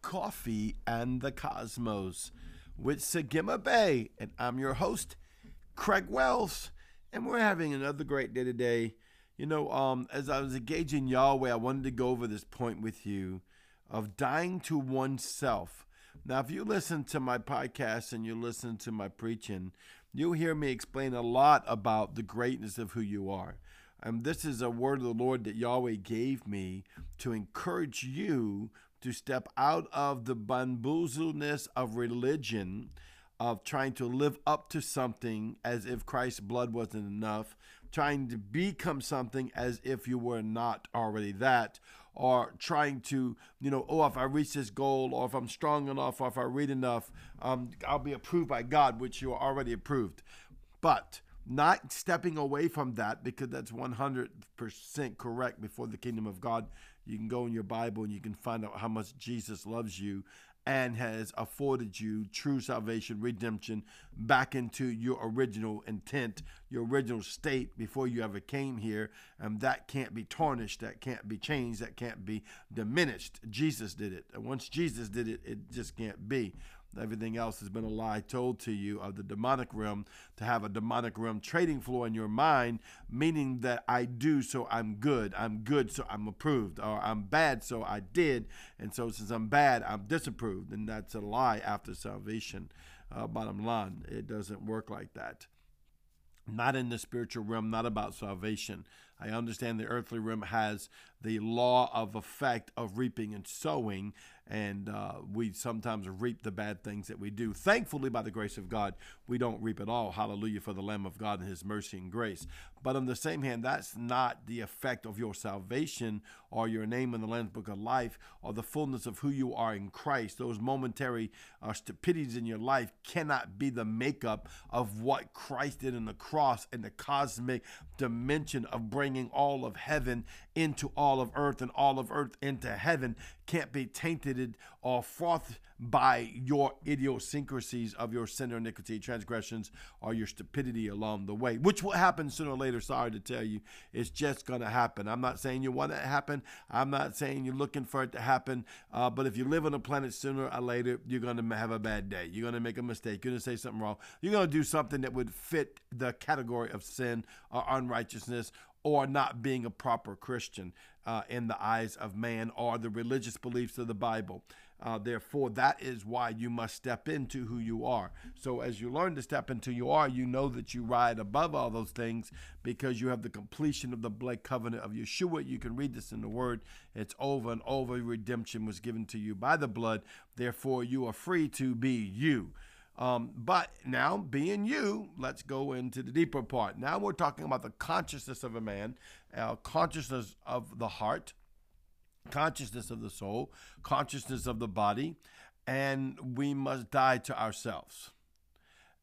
Coffee and the Cosmos with Sagima Bay. And I'm your host, Craig Wells. And we're having another great day today. You know, um, as I was engaging Yahweh, I wanted to go over this point with you of dying to oneself. Now, if you listen to my podcast and you listen to my preaching, you'll hear me explain a lot about the greatness of who you are. And this is a word of the Lord that Yahweh gave me to encourage you to step out of the bamboozledness of religion, of trying to live up to something as if Christ's blood wasn't enough, trying to become something as if you were not already that, or trying to, you know, oh, if I reach this goal, or if I'm strong enough, or if I read enough, um, I'll be approved by God, which you are already approved. But not stepping away from that because that's 100% correct before the kingdom of God you can go in your Bible and you can find out how much Jesus loves you and has afforded you true salvation, redemption back into your original intent, your original state before you ever came here. And that can't be tarnished, that can't be changed, that can't be diminished. Jesus did it. And once Jesus did it, it just can't be. Everything else has been a lie told to you of the demonic realm to have a demonic realm trading floor in your mind, meaning that I do, so I'm good. I'm good, so I'm approved. Or I'm bad, so I did. And so since I'm bad, I'm disapproved. And that's a lie after salvation. Uh, bottom line, it doesn't work like that not in the spiritual realm, not about salvation. I understand the earthly realm has the law of effect of reaping and sowing, and uh, we sometimes reap the bad things that we do. Thankfully, by the grace of God, we don't reap at all. Hallelujah for the Lamb of God and His mercy and grace. But on the same hand, that's not the effect of your salvation or your name in the Lamb's Book of Life or the fullness of who you are in Christ. Those momentary uh, stupidities in your life cannot be the makeup of what Christ did in the cross and the cosmic dimension of bringing all of heaven into all of earth and all of earth into heaven can't be tainted or frothed by your idiosyncrasies of your sin or iniquity, transgressions, or your stupidity along the way, which will happen sooner or later. Sorry to tell you, it's just going to happen. I'm not saying you want it to happen. I'm not saying you're looking for it to happen. Uh, but if you live on a planet sooner or later, you're going to have a bad day. You're going to make a mistake. You're going to say something wrong. You're going to do something that would fit the category of sin or unrighteousness or not being a proper Christian uh, in the eyes of man or the religious beliefs of the Bible. Uh, therefore, that is why you must step into who you are. So, as you learn to step into who you are, you know that you ride above all those things because you have the completion of the blood covenant of Yeshua. You can read this in the Word. It's over and over. Redemption was given to you by the blood. Therefore, you are free to be you. Um, but now, being you, let's go into the deeper part. Now we're talking about the consciousness of a man, uh, consciousness of the heart, consciousness of the soul, consciousness of the body, and we must die to ourselves.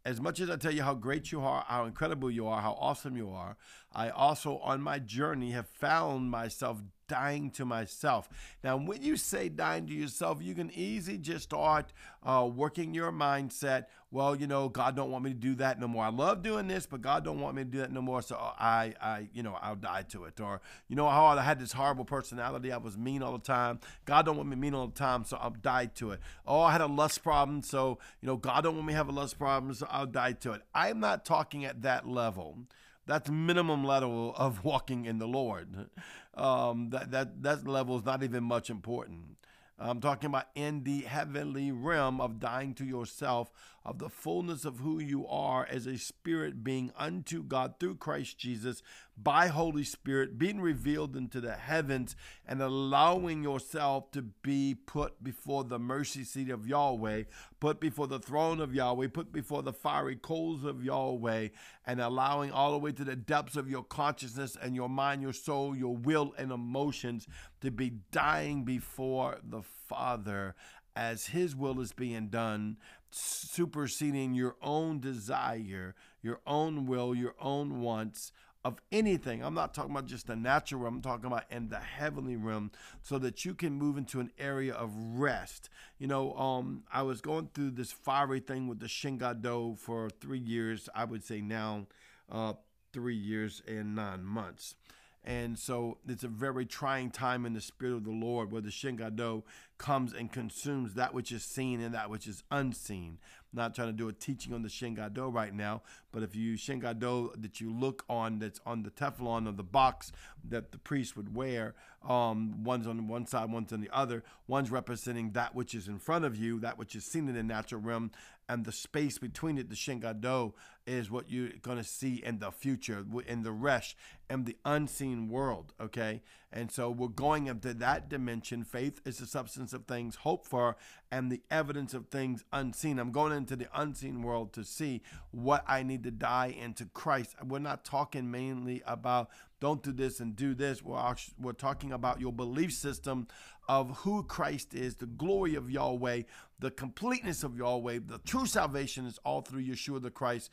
As much as I tell you how great you are, how incredible you are, how awesome you are, I also, on my journey, have found myself dying to myself. Now, when you say dying to yourself, you can easily just start uh, working your mindset. Well, you know, God don't want me to do that no more. I love doing this, but God don't want me to do that no more. So I, I, you know, I'll die to it. Or you know how I had this horrible personality. I was mean all the time. God don't want me mean all the time, so I'll die to it. Oh, I had a lust problem, so you know, God don't want me to have a lust problem, so I'll die to it. I'm not talking at that level. That's minimum level of walking in the Lord. Um, that that that level is not even much important. I'm talking about in the heavenly realm of dying to yourself, of the fullness of who you are as a spirit being unto God through Christ Jesus by Holy Spirit being revealed into the heavens and allowing yourself to be put before the mercy seat of Yahweh, put before the throne of Yahweh, put before the fiery coals of Yahweh, and allowing all the way to the depths of your consciousness and your mind, your soul, your will, and emotions to be dying before the Father as His will is being done, superseding your own desire, your own will, your own wants of anything. I'm not talking about just the natural realm, I'm talking about in the heavenly realm so that you can move into an area of rest. You know, um, I was going through this fiery thing with the Shin God for three years, I would say now uh, three years and nine months. And so it's a very trying time in the spirit of the Lord where the Shingado comes and consumes that which is seen and that which is unseen. I'm not trying to do a teaching on the Shingado right now, but if you Shingado that you look on that's on the tefillin of the box that the priest would wear, um, one's on one side, one's on the other. One's representing that which is in front of you, that which is seen in the natural realm, and the space between it, the Shingado, is what you're going to see in the future, in the Resh, and the unseen world. Okay. And so we're going into that dimension. Faith is the substance of things hoped for and the evidence of things unseen. I'm going into the unseen world to see what I need to die into Christ. We're not talking mainly about don't do this and do this. We're, we're talking about your belief system of who Christ is, the glory of Yahweh, the completeness of Yahweh. The true salvation is all through Yeshua the Christ.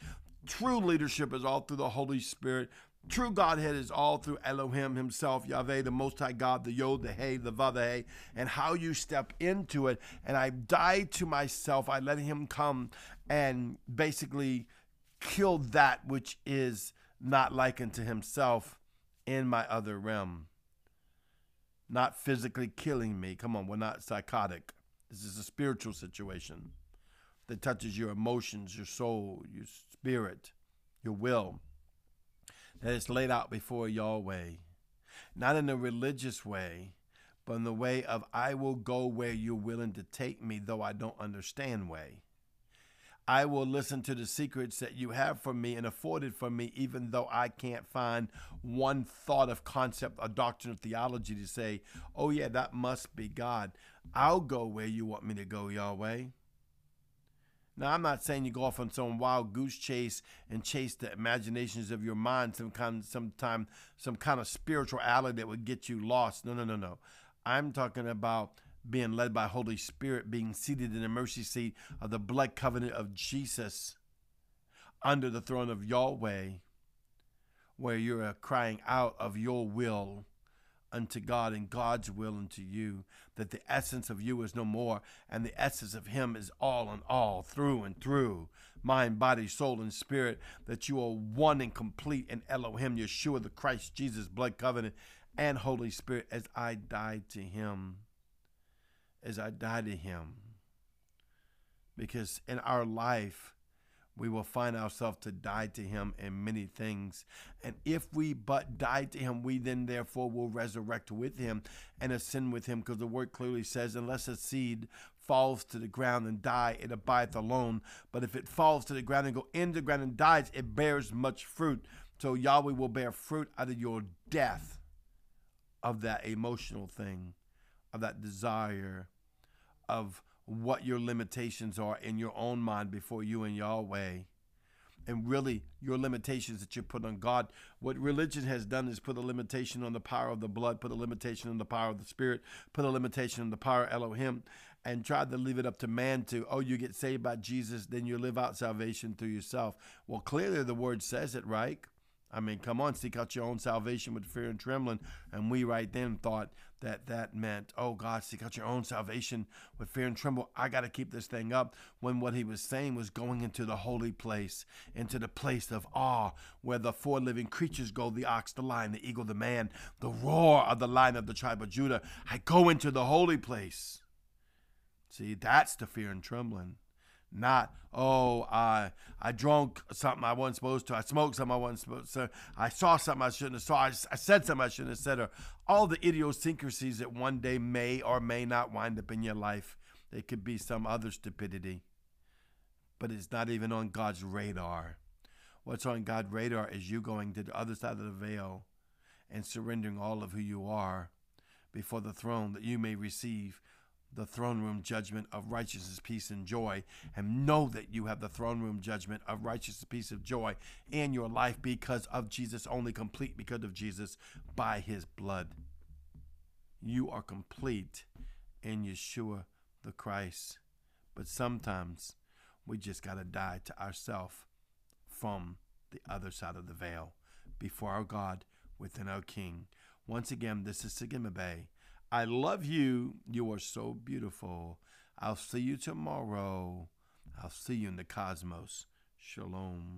True leadership is all through the Holy Spirit. True Godhead is all through Elohim himself, Yahweh, the Most High God, the Yod, the Hey, the Vav, Hey, and how you step into it. And I died to myself. I let him come and basically kill that which is not like unto himself in my other realm. Not physically killing me. Come on, we're not psychotic. This is a spiritual situation that touches your emotions, your soul, your spirit, your will that is laid out before Yahweh, not in a religious way, but in the way of I will go where you're willing to take me, though I don't understand way. I will listen to the secrets that you have for me and afforded for me, even though I can't find one thought of concept, a doctrine of theology to say, oh, yeah, that must be God. I'll go where you want me to go, Yahweh. Now, I'm not saying you go off on some wild goose chase and chase the imaginations of your mind, some kind, sometime, some kind of spiritual alley that would get you lost. No, no, no, no. I'm talking about being led by Holy Spirit, being seated in the mercy seat of the blood covenant of Jesus under the throne of Yahweh, where you're crying out of your will unto God and God's will unto you, that the essence of you is no more, and the essence of Him is all and all, through and through, mind, body, soul, and spirit, that you are one and complete in Elohim, Yeshua, the Christ Jesus, blood covenant, and Holy Spirit, as I died to Him, as I die to Him. Because in our life, we will find ourselves to die to him in many things. And if we but die to him, we then therefore will resurrect with him and ascend with him, because the word clearly says, unless a seed falls to the ground and die, it abideth alone. But if it falls to the ground and go into the ground and dies, it bears much fruit. So Yahweh will bear fruit out of your death of that emotional thing, of that desire, of what your limitations are in your own mind before you and Yahweh. And really, your limitations that you put on God. What religion has done is put a limitation on the power of the blood, put a limitation on the power of the Spirit, put a limitation on the power of Elohim, and tried to leave it up to man to, oh, you get saved by Jesus, then you live out salvation through yourself. Well, clearly the word says it, right? I mean, come on, seek out your own salvation with fear and trembling. And we right then thought that that meant, oh God, seek out your own salvation with fear and tremble. I got to keep this thing up. When what he was saying was going into the holy place, into the place of awe, where the four living creatures go the ox, the lion, the eagle, the man, the roar of the lion of the tribe of Judah. I go into the holy place. See, that's the fear and trembling not oh I I drunk something I wasn't supposed to. I smoked something I wasn't supposed to I saw something I shouldn't have saw. I, I said something I shouldn't have said or all the idiosyncrasies that one day may or may not wind up in your life. It could be some other stupidity but it's not even on God's radar. What's on God's radar is you going to the other side of the veil and surrendering all of who you are before the throne that you may receive the throne room judgment of righteousness, peace, and joy, and know that you have the throne room judgment of righteousness, peace, and joy in your life because of Jesus, only complete because of Jesus by his blood. You are complete in Yeshua the Christ. But sometimes we just got to die to ourselves from the other side of the veil before our God within our King. Once again, this is Sigma Bay I love you. You are so beautiful. I'll see you tomorrow. I'll see you in the cosmos. Shalom.